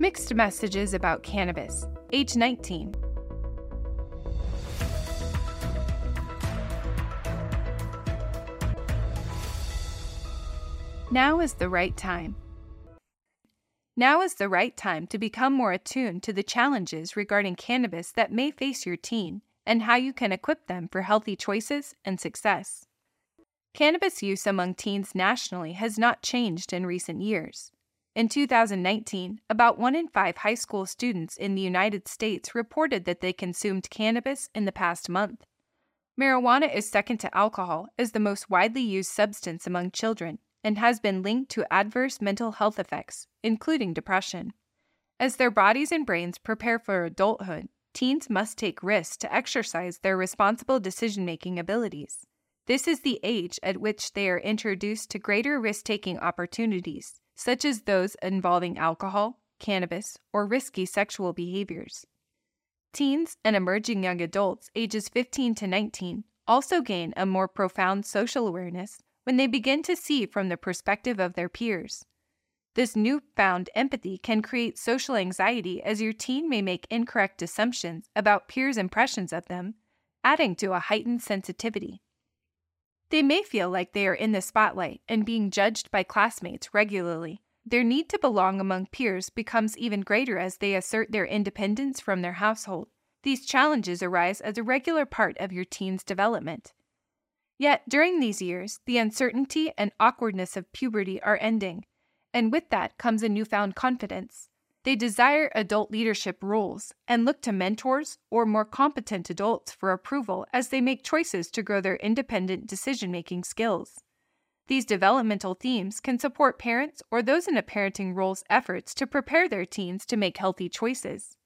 Mixed messages about cannabis, age 19. Now is the right time. Now is the right time to become more attuned to the challenges regarding cannabis that may face your teen and how you can equip them for healthy choices and success. Cannabis use among teens nationally has not changed in recent years. In 2019, about one in five high school students in the United States reported that they consumed cannabis in the past month. Marijuana is second to alcohol as the most widely used substance among children and has been linked to adverse mental health effects, including depression. As their bodies and brains prepare for adulthood, teens must take risks to exercise their responsible decision making abilities. This is the age at which they are introduced to greater risk taking opportunities, such as those involving alcohol, cannabis, or risky sexual behaviors. Teens and emerging young adults ages 15 to 19 also gain a more profound social awareness when they begin to see from the perspective of their peers. This newfound empathy can create social anxiety as your teen may make incorrect assumptions about peers' impressions of them, adding to a heightened sensitivity. They may feel like they are in the spotlight and being judged by classmates regularly. Their need to belong among peers becomes even greater as they assert their independence from their household. These challenges arise as a regular part of your teen's development. Yet, during these years, the uncertainty and awkwardness of puberty are ending, and with that comes a newfound confidence. They desire adult leadership roles and look to mentors or more competent adults for approval as they make choices to grow their independent decision making skills. These developmental themes can support parents or those in a parenting role's efforts to prepare their teens to make healthy choices.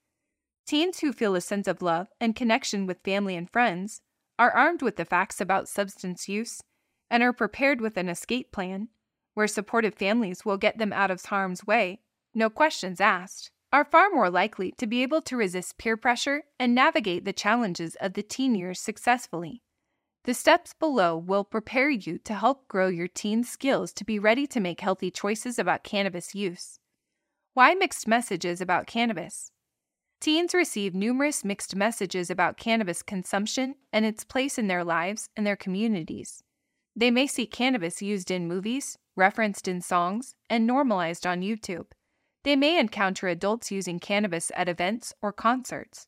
Teens who feel a sense of love and connection with family and friends are armed with the facts about substance use and are prepared with an escape plan, where supportive families will get them out of harm's way no questions asked, are far more likely to be able to resist peer pressure and navigate the challenges of the teen years successfully. The steps below will prepare you to help grow your teen skills to be ready to make healthy choices about cannabis use. Why mixed messages about cannabis? Teens receive numerous mixed messages about cannabis consumption and its place in their lives and their communities. They may see cannabis used in movies, referenced in songs, and normalized on YouTube. They may encounter adults using cannabis at events or concerts.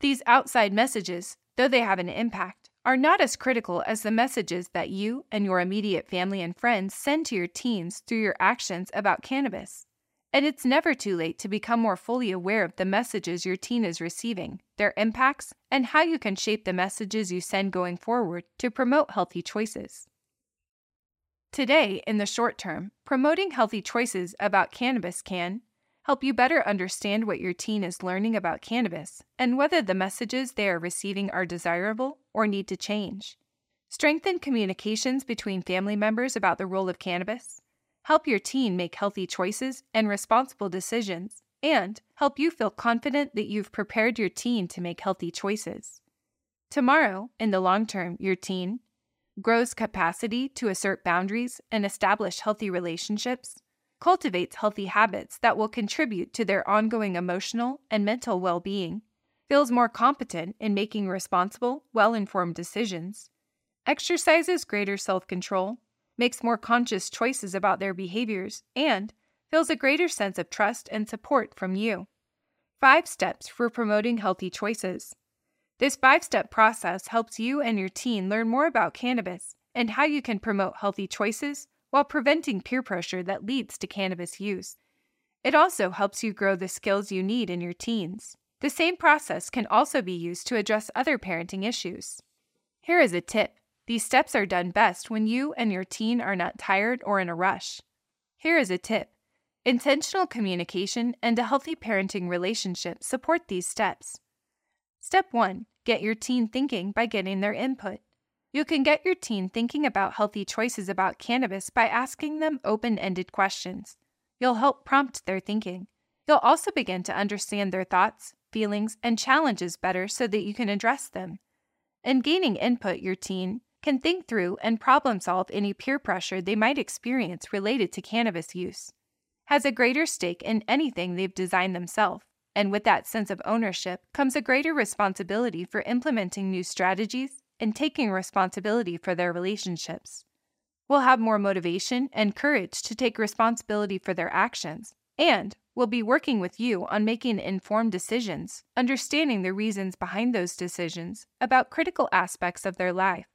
These outside messages, though they have an impact, are not as critical as the messages that you and your immediate family and friends send to your teens through your actions about cannabis. And it's never too late to become more fully aware of the messages your teen is receiving, their impacts, and how you can shape the messages you send going forward to promote healthy choices. Today, in the short term, promoting healthy choices about cannabis can help you better understand what your teen is learning about cannabis and whether the messages they are receiving are desirable or need to change. Strengthen communications between family members about the role of cannabis. Help your teen make healthy choices and responsible decisions, and help you feel confident that you've prepared your teen to make healthy choices. Tomorrow, in the long term, your teen, grows capacity to assert boundaries and establish healthy relationships, cultivates healthy habits that will contribute to their ongoing emotional and mental well being, feels more competent in making responsible, well informed decisions, exercises greater self control, makes more conscious choices about their behaviors, and feels a greater sense of trust and support from you. Five steps for promoting healthy choices. This five step process helps you and your teen learn more about cannabis and how you can promote healthy choices while preventing peer pressure that leads to cannabis use. It also helps you grow the skills you need in your teens. The same process can also be used to address other parenting issues. Here is a tip these steps are done best when you and your teen are not tired or in a rush. Here is a tip intentional communication and a healthy parenting relationship support these steps. Step 1 Get your teen thinking by getting their input. You can get your teen thinking about healthy choices about cannabis by asking them open ended questions. You'll help prompt their thinking. You'll also begin to understand their thoughts, feelings, and challenges better so that you can address them. In gaining input, your teen can think through and problem solve any peer pressure they might experience related to cannabis use. has a greater stake in anything they've designed themselves. And with that sense of ownership comes a greater responsibility for implementing new strategies and taking responsibility for their relationships. We'll have more motivation and courage to take responsibility for their actions, and we'll be working with you on making informed decisions, understanding the reasons behind those decisions about critical aspects of their life.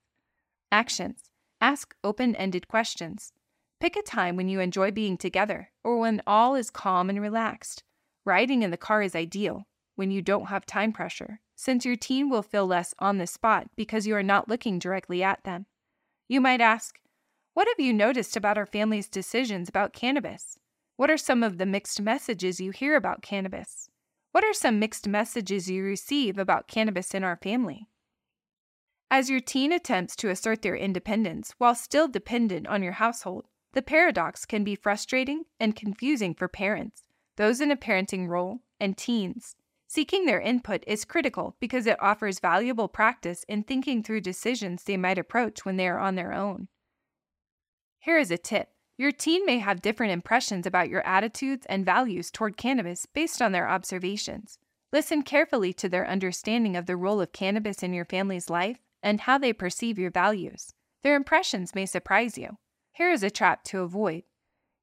Actions Ask open ended questions. Pick a time when you enjoy being together or when all is calm and relaxed. Riding in the car is ideal when you don't have time pressure, since your teen will feel less on the spot because you are not looking directly at them. You might ask, What have you noticed about our family's decisions about cannabis? What are some of the mixed messages you hear about cannabis? What are some mixed messages you receive about cannabis in our family? As your teen attempts to assert their independence while still dependent on your household, the paradox can be frustrating and confusing for parents, those in a parenting role, and teens. Seeking their input is critical because it offers valuable practice in thinking through decisions they might approach when they are on their own. Here is a tip your teen may have different impressions about your attitudes and values toward cannabis based on their observations. Listen carefully to their understanding of the role of cannabis in your family's life and how they perceive your values. Their impressions may surprise you. Here is a trap to avoid.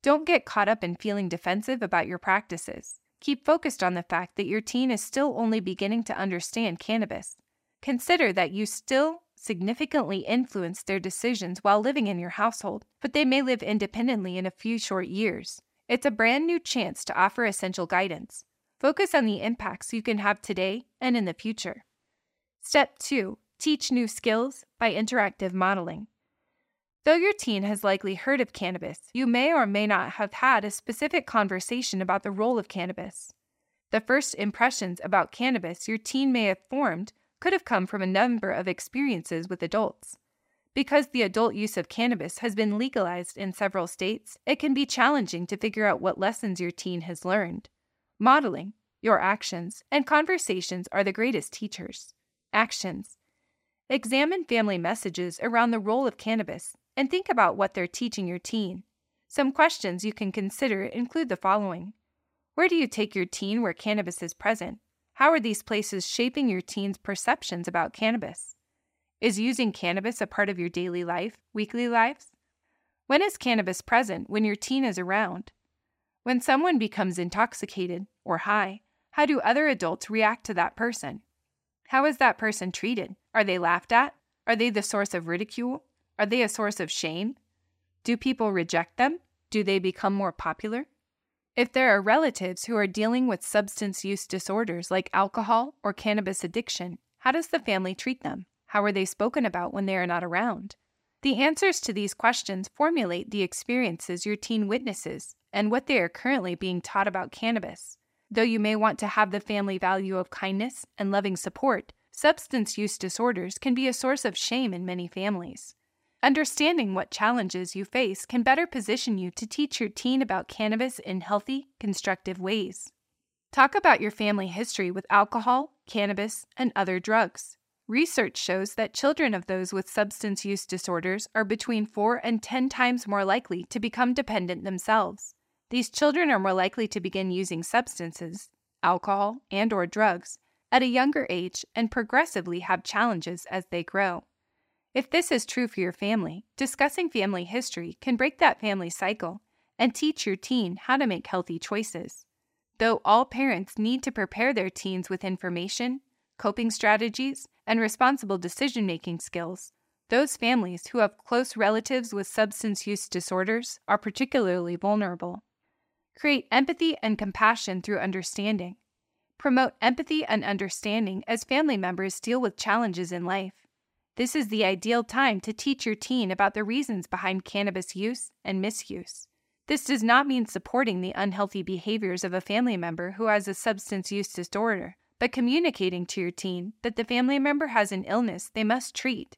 Don't get caught up in feeling defensive about your practices. Keep focused on the fact that your teen is still only beginning to understand cannabis. Consider that you still significantly influence their decisions while living in your household, but they may live independently in a few short years. It's a brand new chance to offer essential guidance. Focus on the impacts you can have today and in the future. Step 2 Teach new skills by interactive modeling. Though your teen has likely heard of cannabis, you may or may not have had a specific conversation about the role of cannabis. The first impressions about cannabis your teen may have formed could have come from a number of experiences with adults. Because the adult use of cannabis has been legalized in several states, it can be challenging to figure out what lessons your teen has learned. Modeling, your actions, and conversations are the greatest teachers. Actions. Examine family messages around the role of cannabis and think about what they're teaching your teen. Some questions you can consider include the following Where do you take your teen where cannabis is present? How are these places shaping your teen's perceptions about cannabis? Is using cannabis a part of your daily life, weekly lives? When is cannabis present when your teen is around? When someone becomes intoxicated or high, how do other adults react to that person? How is that person treated? Are they laughed at? Are they the source of ridicule? Are they a source of shame? Do people reject them? Do they become more popular? If there are relatives who are dealing with substance use disorders like alcohol or cannabis addiction, how does the family treat them? How are they spoken about when they are not around? The answers to these questions formulate the experiences your teen witnesses and what they are currently being taught about cannabis. Though you may want to have the family value of kindness and loving support, substance use disorders can be a source of shame in many families. Understanding what challenges you face can better position you to teach your teen about cannabis in healthy, constructive ways. Talk about your family history with alcohol, cannabis, and other drugs. Research shows that children of those with substance use disorders are between 4 and 10 times more likely to become dependent themselves. These children are more likely to begin using substances, alcohol, and or drugs at a younger age and progressively have challenges as they grow. If this is true for your family, discussing family history can break that family cycle and teach your teen how to make healthy choices. Though all parents need to prepare their teens with information, coping strategies, and responsible decision making skills, those families who have close relatives with substance use disorders are particularly vulnerable. Create empathy and compassion through understanding. Promote empathy and understanding as family members deal with challenges in life. This is the ideal time to teach your teen about the reasons behind cannabis use and misuse. This does not mean supporting the unhealthy behaviors of a family member who has a substance use disorder, but communicating to your teen that the family member has an illness they must treat,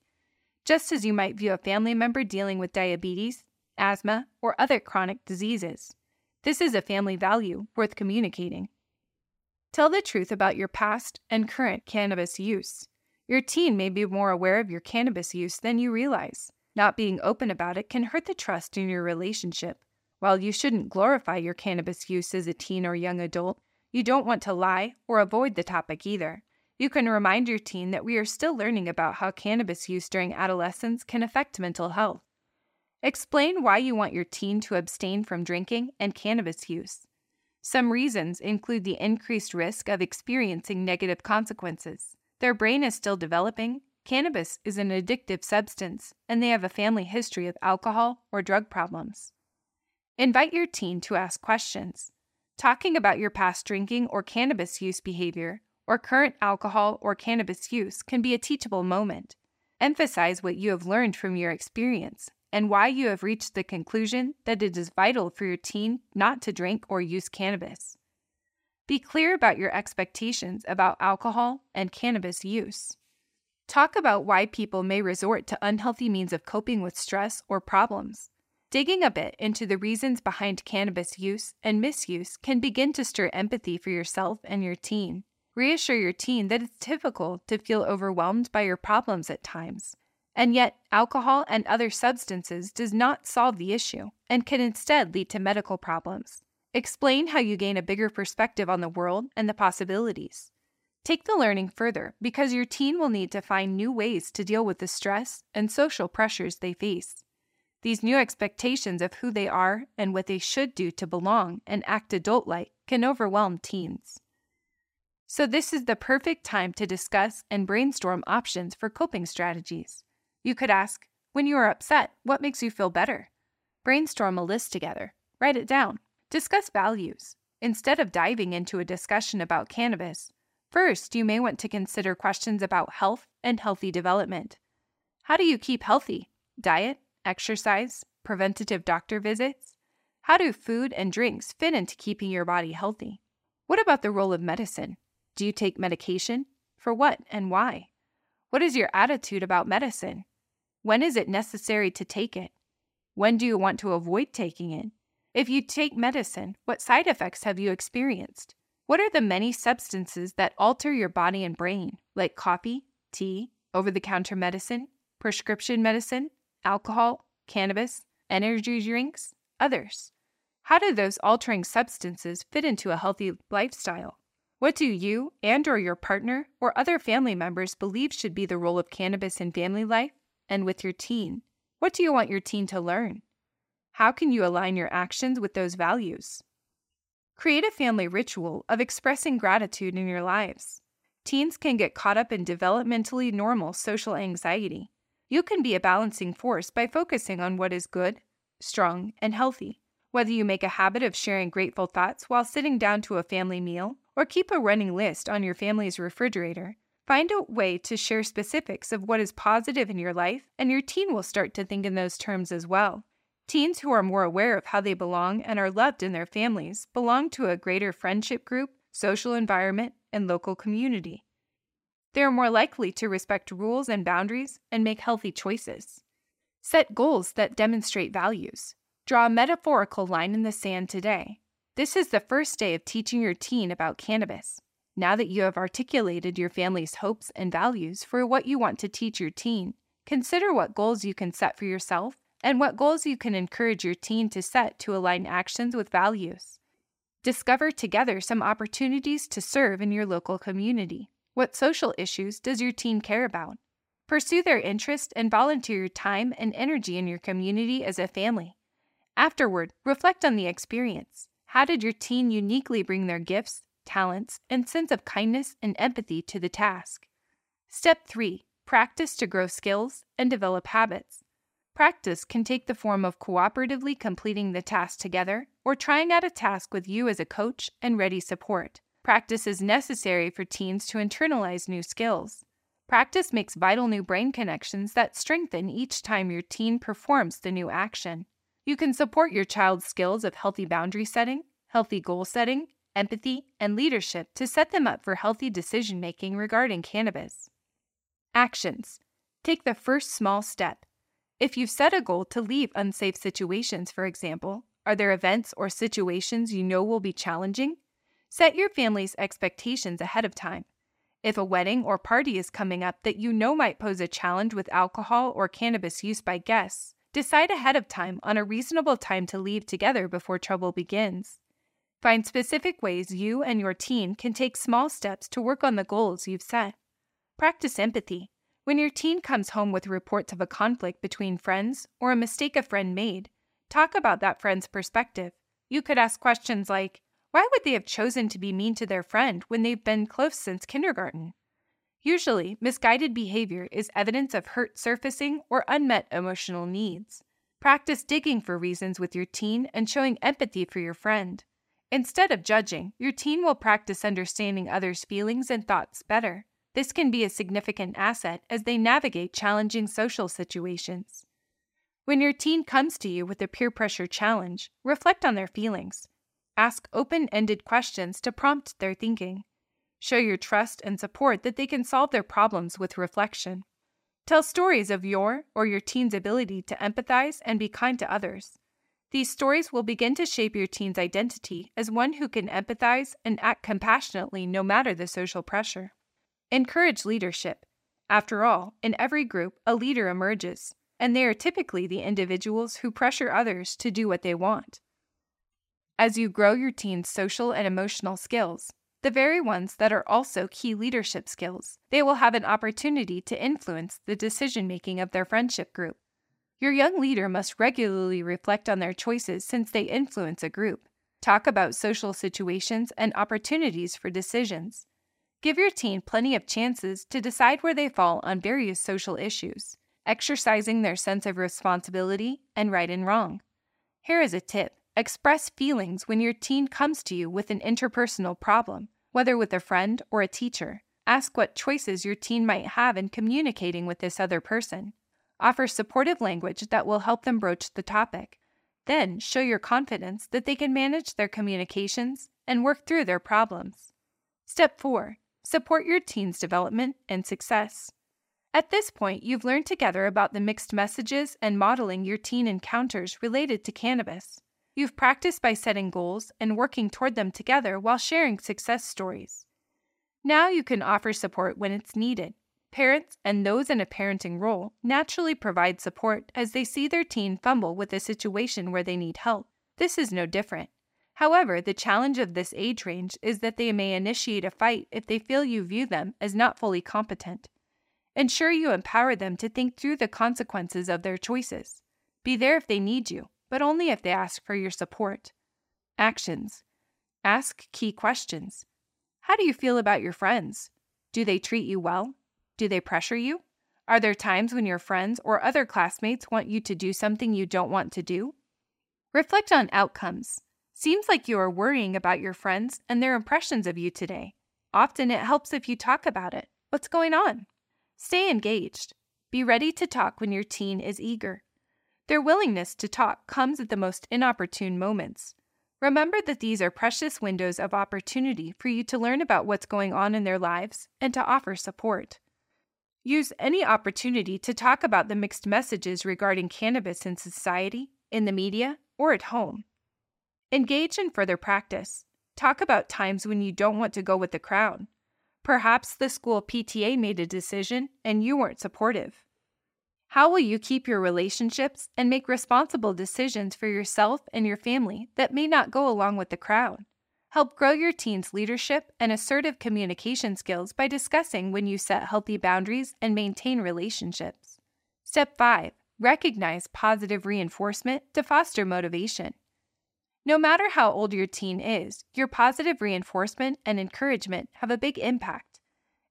just as you might view a family member dealing with diabetes, asthma, or other chronic diseases. This is a family value worth communicating. Tell the truth about your past and current cannabis use. Your teen may be more aware of your cannabis use than you realize. Not being open about it can hurt the trust in your relationship. While you shouldn't glorify your cannabis use as a teen or young adult, you don't want to lie or avoid the topic either. You can remind your teen that we are still learning about how cannabis use during adolescence can affect mental health. Explain why you want your teen to abstain from drinking and cannabis use. Some reasons include the increased risk of experiencing negative consequences. Their brain is still developing, cannabis is an addictive substance, and they have a family history of alcohol or drug problems. Invite your teen to ask questions. Talking about your past drinking or cannabis use behavior or current alcohol or cannabis use can be a teachable moment. Emphasize what you have learned from your experience and why you have reached the conclusion that it is vital for your teen not to drink or use cannabis. Be clear about your expectations about alcohol and cannabis use. Talk about why people may resort to unhealthy means of coping with stress or problems. Digging a bit into the reasons behind cannabis use and misuse can begin to stir empathy for yourself and your teen. Reassure your teen that it's typical to feel overwhelmed by your problems at times and yet, alcohol and other substances does not solve the issue and can instead lead to medical problems. Explain how you gain a bigger perspective on the world and the possibilities. Take the learning further because your teen will need to find new ways to deal with the stress and social pressures they face. These new expectations of who they are and what they should do to belong and act adult like can overwhelm teens. So, this is the perfect time to discuss and brainstorm options for coping strategies. You could ask, When you are upset, what makes you feel better? Brainstorm a list together. Write it down. Discuss values. Instead of diving into a discussion about cannabis, first you may want to consider questions about health and healthy development. How do you keep healthy? Diet, exercise, preventative doctor visits? How do food and drinks fit into keeping your body healthy? What about the role of medicine? Do you take medication? For what and why? What is your attitude about medicine? When is it necessary to take it? When do you want to avoid taking it? If you take medicine, what side effects have you experienced? What are the many substances that alter your body and brain, like coffee, tea, over the counter medicine, prescription medicine, alcohol, cannabis, energy drinks, others? How do those altering substances fit into a healthy lifestyle? What do you and or your partner or other family members believe should be the role of cannabis in family life and with your teen? What do you want your teen to learn? How can you align your actions with those values? Create a family ritual of expressing gratitude in your lives. Teens can get caught up in developmentally normal social anxiety. You can be a balancing force by focusing on what is good, strong, and healthy. Whether you make a habit of sharing grateful thoughts while sitting down to a family meal or keep a running list on your family's refrigerator, Find a way to share specifics of what is positive in your life, and your teen will start to think in those terms as well. Teens who are more aware of how they belong and are loved in their families belong to a greater friendship group, social environment, and local community. They are more likely to respect rules and boundaries and make healthy choices. Set goals that demonstrate values. Draw a metaphorical line in the sand today. This is the first day of teaching your teen about cannabis. Now that you have articulated your family's hopes and values for what you want to teach your teen, consider what goals you can set for yourself and what goals you can encourage your teen to set to align actions with values. Discover together some opportunities to serve in your local community. What social issues does your teen care about? Pursue their interest and volunteer your time and energy in your community as a family. Afterward, reflect on the experience. How did your teen uniquely bring their gifts, talents, and sense of kindness and empathy to the task. Step 3 Practice to grow skills and develop habits. Practice can take the form of cooperatively completing the task together or trying out a task with you as a coach and ready support. Practice is necessary for teens to internalize new skills. Practice makes vital new brain connections that strengthen each time your teen performs the new action. You can support your child's skills of healthy boundary setting, healthy goal setting, empathy, and leadership to set them up for healthy decision making regarding cannabis. Actions Take the first small step. If you've set a goal to leave unsafe situations, for example, are there events or situations you know will be challenging? Set your family's expectations ahead of time. If a wedding or party is coming up that you know might pose a challenge with alcohol or cannabis use by guests, Decide ahead of time on a reasonable time to leave together before trouble begins. Find specific ways you and your teen can take small steps to work on the goals you've set. Practice empathy. When your teen comes home with reports of a conflict between friends or a mistake a friend made, talk about that friend's perspective. You could ask questions like, Why would they have chosen to be mean to their friend when they've been close since kindergarten? Usually, misguided behavior is evidence of hurt surfacing or unmet emotional needs. Practice digging for reasons with your teen and showing empathy for your friend. Instead of judging, your teen will practice understanding others' feelings and thoughts better. This can be a significant asset as they navigate challenging social situations. When your teen comes to you with a peer pressure challenge, reflect on their feelings. Ask open ended questions to prompt their thinking. Show your trust and support that they can solve their problems with reflection. Tell stories of your or your teen's ability to empathize and be kind to others. These stories will begin to shape your teen's identity as one who can empathize and act compassionately no matter the social pressure. Encourage leadership. After all, in every group, a leader emerges and they are typically the individuals who pressure others to do what they want. As you grow your teen's social and emotional skills, the very ones that are also key leadership skills, they will have an opportunity to influence the decision making of their friendship group. Your young leader must regularly reflect on their choices since they influence a group. Talk about social situations and opportunities for decisions. Give your teen plenty of chances to decide where they fall on various social issues exercising their sense of responsibility and right and wrong. Here is a tip express feelings when your teen comes to you with an interpersonal problem, whether with a friend or a teacher. Ask what choices your teen might have in communicating with this other person. Offer supportive language that will help them broach the topic. Then show your confidence that they can manage their communications and work through their problems. Step 4 Support your teen's development and success. At this point, you've learned together about the mixed messages and modeling your teen encounters related to cannabis. You've practiced by setting goals and working toward them together while sharing success stories. Now you can offer support when it's needed. Parents and those in a parenting role naturally provide support as they see their teen fumble with a situation where they need help. This is no different. However, the challenge of this age range is that they may initiate a fight if they feel you view them as not fully competent. Ensure you empower them to think through the consequences of their choices. Be there if they need you, but only if they ask for your support. Actions Ask key questions. How do you feel about your friends? Do they treat you well? Do they pressure you? Are there times when your friends or other classmates want you to do something you don't want to do? Reflect on outcomes. Seems like you are worrying about your friends and their impressions of you today. Often it helps if you talk about it. What's going on? Stay engaged. Be ready to talk when your teen is eager. Their willingness to talk comes at the most inopportune moments. Remember that these are precious windows of opportunity for you to learn about what's going on in their lives and to offer support. Use any opportunity to talk about the mixed messages regarding cannabis in society, in the media, or at home. Engage in further practice. Talk about times when you don't want to go with the crowd. Perhaps the school PTA made a decision and you weren't supportive. How will you keep your relationships and make responsible decisions for yourself and your family that may not go along with the crowd? Help grow your teen's leadership and assertive communication skills by discussing when you set healthy boundaries and maintain relationships. Step 5 Recognize positive reinforcement to foster motivation. No matter how old your teen is, your positive reinforcement and encouragement have a big impact.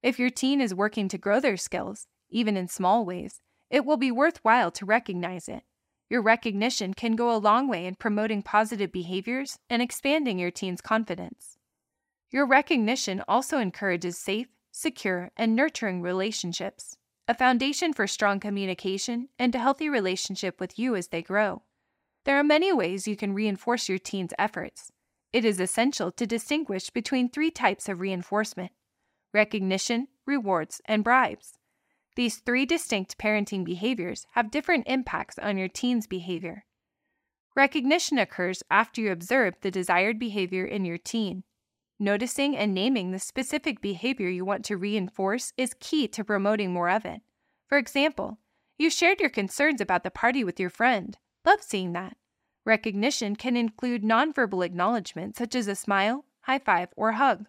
If your teen is working to grow their skills, even in small ways, it will be worthwhile to recognize it. Your recognition can go a long way in promoting positive behaviors and expanding your teen's confidence. Your recognition also encourages safe, secure, and nurturing relationships, a foundation for strong communication and a healthy relationship with you as they grow. There are many ways you can reinforce your teen's efforts. It is essential to distinguish between three types of reinforcement recognition, rewards, and bribes. These three distinct parenting behaviors have different impacts on your teen's behavior. Recognition occurs after you observe the desired behavior in your teen. Noticing and naming the specific behavior you want to reinforce is key to promoting more of it. For example, You shared your concerns about the party with your friend. Love seeing that. Recognition can include nonverbal acknowledgement such as a smile, high five, or hug.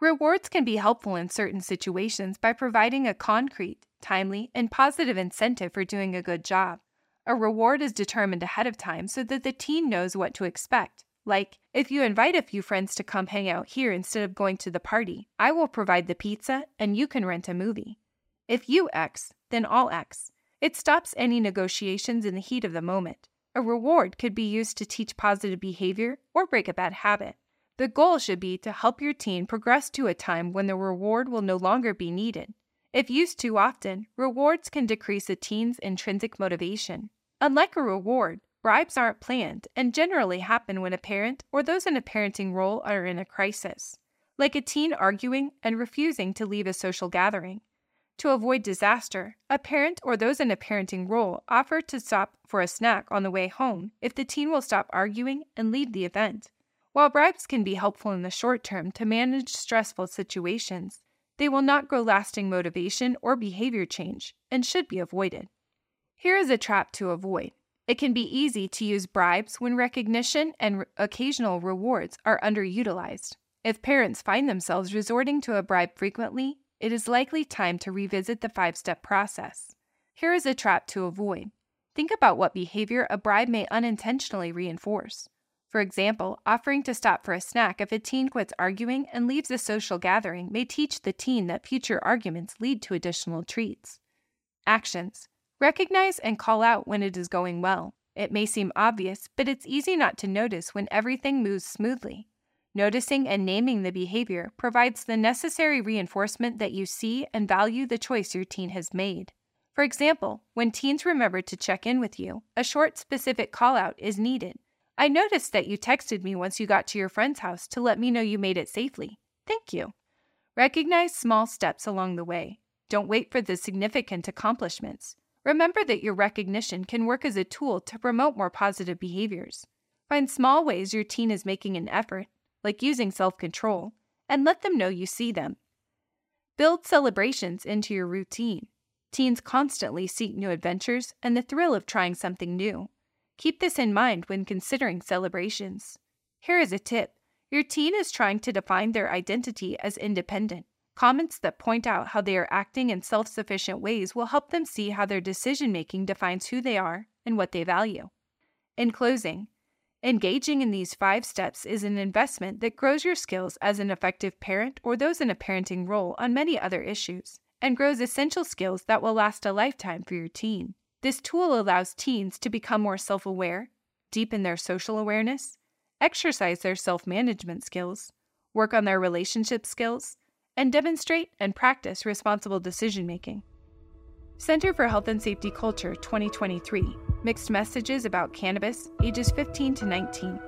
Rewards can be helpful in certain situations by providing a concrete, timely, and positive incentive for doing a good job. A reward is determined ahead of time so that the teen knows what to expect. Like, if you invite a few friends to come hang out here instead of going to the party, I will provide the pizza and you can rent a movie. If you X, then all X. It stops any negotiations in the heat of the moment. A reward could be used to teach positive behavior or break a bad habit. The goal should be to help your teen progress to a time when the reward will no longer be needed. If used too often, rewards can decrease a teen's intrinsic motivation. Unlike a reward, bribes aren't planned and generally happen when a parent or those in a parenting role are in a crisis, like a teen arguing and refusing to leave a social gathering. To avoid disaster, a parent or those in a parenting role offer to stop for a snack on the way home if the teen will stop arguing and leave the event. While bribes can be helpful in the short term to manage stressful situations, they will not grow lasting motivation or behavior change and should be avoided. Here is a trap to avoid. It can be easy to use bribes when recognition and re- occasional rewards are underutilized. If parents find themselves resorting to a bribe frequently, it is likely time to revisit the five step process. Here is a trap to avoid. Think about what behavior a bribe may unintentionally reinforce. For example, offering to stop for a snack if a teen quits arguing and leaves a social gathering may teach the teen that future arguments lead to additional treats. Actions Recognize and call out when it is going well. It may seem obvious, but it's easy not to notice when everything moves smoothly. Noticing and naming the behavior provides the necessary reinforcement that you see and value the choice your teen has made. For example, when teens remember to check in with you, a short, specific call out is needed. I noticed that you texted me once you got to your friend's house to let me know you made it safely. Thank you. Recognize small steps along the way. Don't wait for the significant accomplishments. Remember that your recognition can work as a tool to promote more positive behaviors. Find small ways your teen is making an effort like using self control, and let them know you see them. Build celebrations into your routine. Teens constantly seek new adventures and the thrill of trying something new. Keep this in mind when considering celebrations. Here is a tip your teen is trying to define their identity as independent. Comments that point out how they are acting in self sufficient ways will help them see how their decision making defines who they are and what they value. In closing, Engaging in these five steps is an investment that grows your skills as an effective parent or those in a parenting role on many other issues, and grows essential skills that will last a lifetime for your teen. This tool allows teens to become more self aware, deepen their social awareness, exercise their self management skills, work on their relationship skills, and demonstrate and practice responsible decision making. Center for Health and Safety Culture 2023 Mixed messages about cannabis, ages 15 to 19.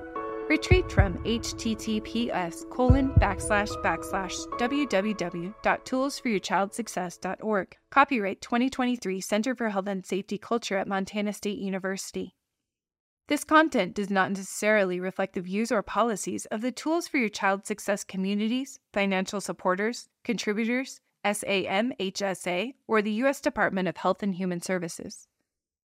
Retrieved from https colon backslash backslash www.toolsforyourchildsuccess.org. Copyright 2023 Center for Health and Safety Culture at Montana State University. This content does not necessarily reflect the views or policies of the Tools for Your Child Success communities, financial supporters, contributors, SAMHSA, or the U.S. Department of Health and Human Services.